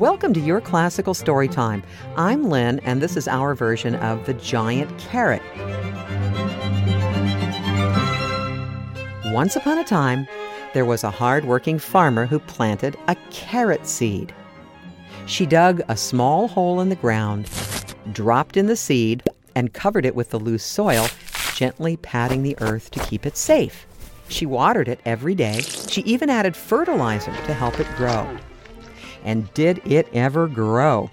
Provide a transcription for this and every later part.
Welcome to your classical story time. I'm Lynne, and this is our version of The Giant Carrot. Once upon a time, there was a hard-working farmer who planted a carrot seed. She dug a small hole in the ground, dropped in the seed, and covered it with the loose soil, gently patting the earth to keep it safe. She watered it every day. She even added fertilizer to help it grow. And did it ever grow?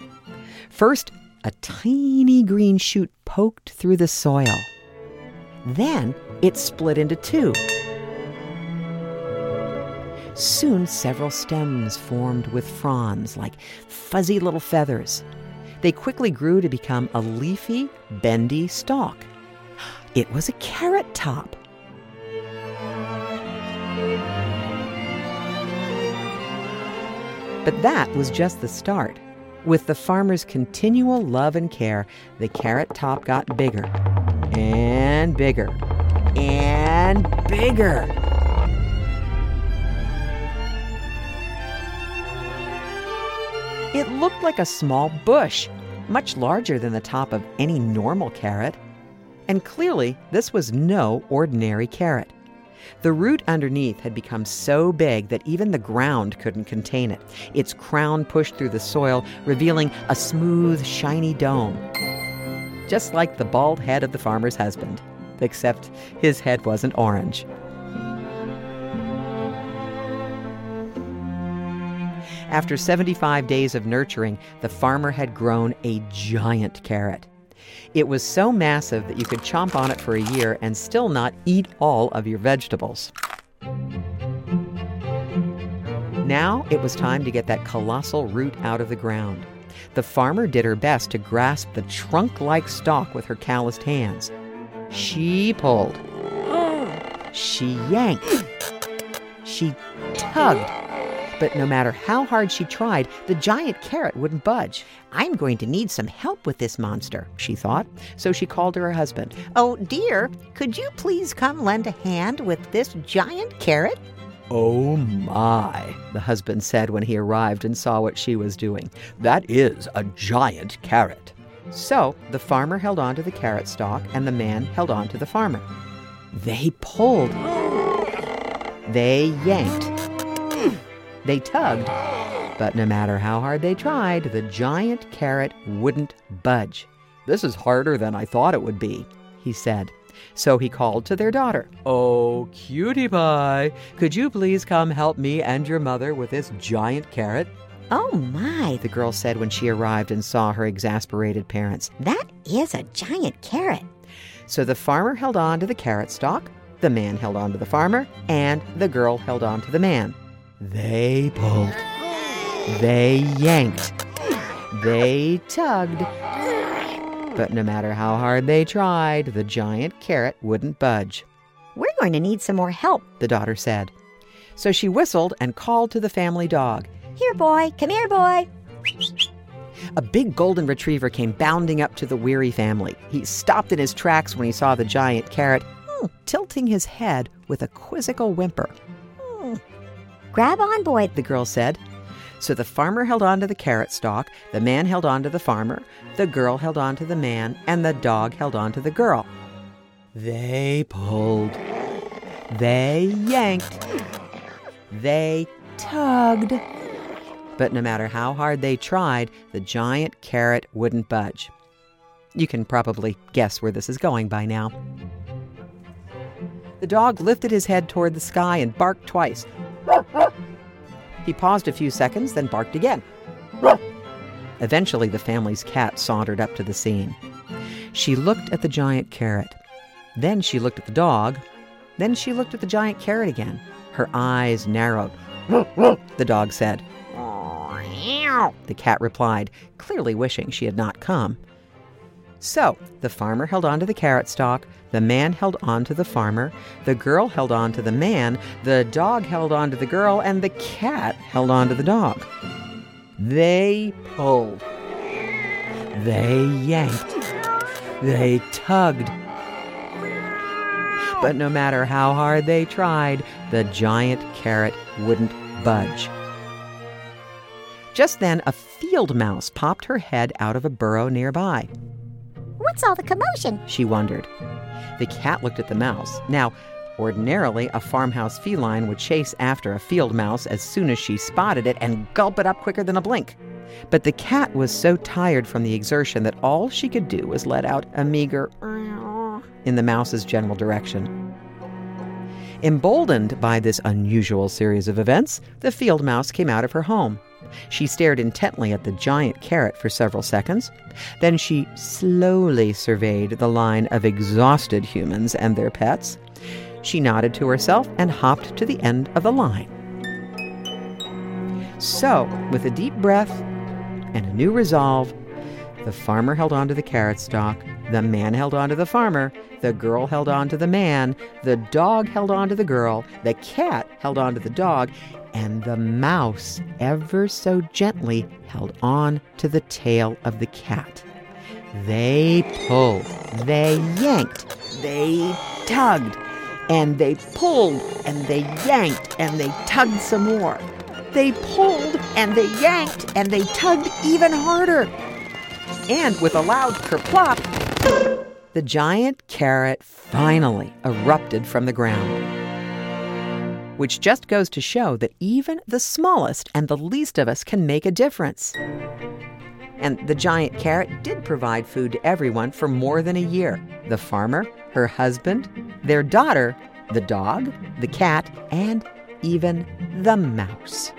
First, a tiny green shoot poked through the soil. Then it split into two. Soon, several stems formed with fronds like fuzzy little feathers. They quickly grew to become a leafy, bendy stalk. It was a carrot top. But that was just the start. With the farmer's continual love and care, the carrot top got bigger and bigger and bigger. It looked like a small bush, much larger than the top of any normal carrot. And clearly, this was no ordinary carrot. The root underneath had become so big that even the ground couldn't contain it. Its crown pushed through the soil, revealing a smooth, shiny dome. Just like the bald head of the farmer's husband, except his head wasn't orange. After 75 days of nurturing, the farmer had grown a giant carrot. It was so massive that you could chomp on it for a year and still not eat all of your vegetables. Now it was time to get that colossal root out of the ground. The farmer did her best to grasp the trunk like stalk with her calloused hands. She pulled. She yanked. She tugged but no matter how hard she tried, the giant carrot wouldn't budge. I'm going to need some help with this monster, she thought. So she called to her husband. Oh, dear, could you please come lend a hand with this giant carrot? Oh my, the husband said when he arrived and saw what she was doing. That is a giant carrot. So the farmer held on to the carrot stalk and the man held on to the farmer. They pulled. They yanked. They tugged, but no matter how hard they tried, the giant carrot wouldn't budge. This is harder than I thought it would be, he said. So he called to their daughter. Oh, cutie pie, could you please come help me and your mother with this giant carrot? Oh my, the girl said when she arrived and saw her exasperated parents. That is a giant carrot. So the farmer held on to the carrot stalk, the man held on to the farmer, and the girl held on to the man. They pulled. They yanked. They tugged. But no matter how hard they tried, the giant carrot wouldn't budge. We're going to need some more help, the daughter said. So she whistled and called to the family dog. Here, boy, come here, boy. A big golden retriever came bounding up to the weary family. He stopped in his tracks when he saw the giant carrot, hmm, tilting his head with a quizzical whimper. Grab on, boy, the girl said. So the farmer held on to the carrot stalk, the man held on to the farmer, the girl held on to the man, and the dog held on to the girl. They pulled. They yanked. They tugged. But no matter how hard they tried, the giant carrot wouldn't budge. You can probably guess where this is going by now. The dog lifted his head toward the sky and barked twice. He paused a few seconds, then barked again. Eventually, the family's cat sauntered up to the scene. She looked at the giant carrot. Then she looked at the dog. Then she looked at the giant carrot again. Her eyes narrowed. the dog said. The cat replied, clearly wishing she had not come. So the farmer held on to the carrot stalk, the man held on to the farmer, the girl held on to the man, the dog held on to the girl, and the cat held on to the dog. They pulled. They yanked. They tugged. But no matter how hard they tried, the giant carrot wouldn't budge. Just then, a field mouse popped her head out of a burrow nearby. What's all the commotion? She wondered. The cat looked at the mouse. Now, ordinarily, a farmhouse feline would chase after a field mouse as soon as she spotted it and gulp it up quicker than a blink. But the cat was so tired from the exertion that all she could do was let out a meager in the mouse's general direction. Emboldened by this unusual series of events, the field mouse came out of her home. She stared intently at the giant carrot for several seconds. Then she slowly surveyed the line of exhausted humans and their pets. She nodded to herself and hopped to the end of the line. So, with a deep breath and a new resolve, the farmer held on to the carrot stalk, the man held on to the farmer, the girl held on to the man, the dog held on to the girl, the cat held on to the dog, and the mouse ever so gently held on to the tail of the cat. They pulled, they yanked, they tugged, and they pulled, and they yanked, and they tugged some more. They pulled, and they yanked, and they tugged even harder. And with a loud kerplop, the giant carrot finally erupted from the ground. Which just goes to show that even the smallest and the least of us can make a difference. And the giant carrot did provide food to everyone for more than a year the farmer, her husband, their daughter, the dog, the cat, and even the mouse.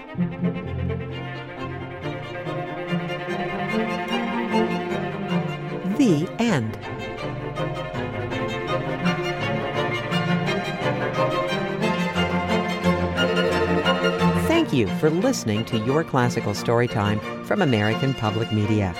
The end. You for listening to Your Classical Storytime from American Public Media.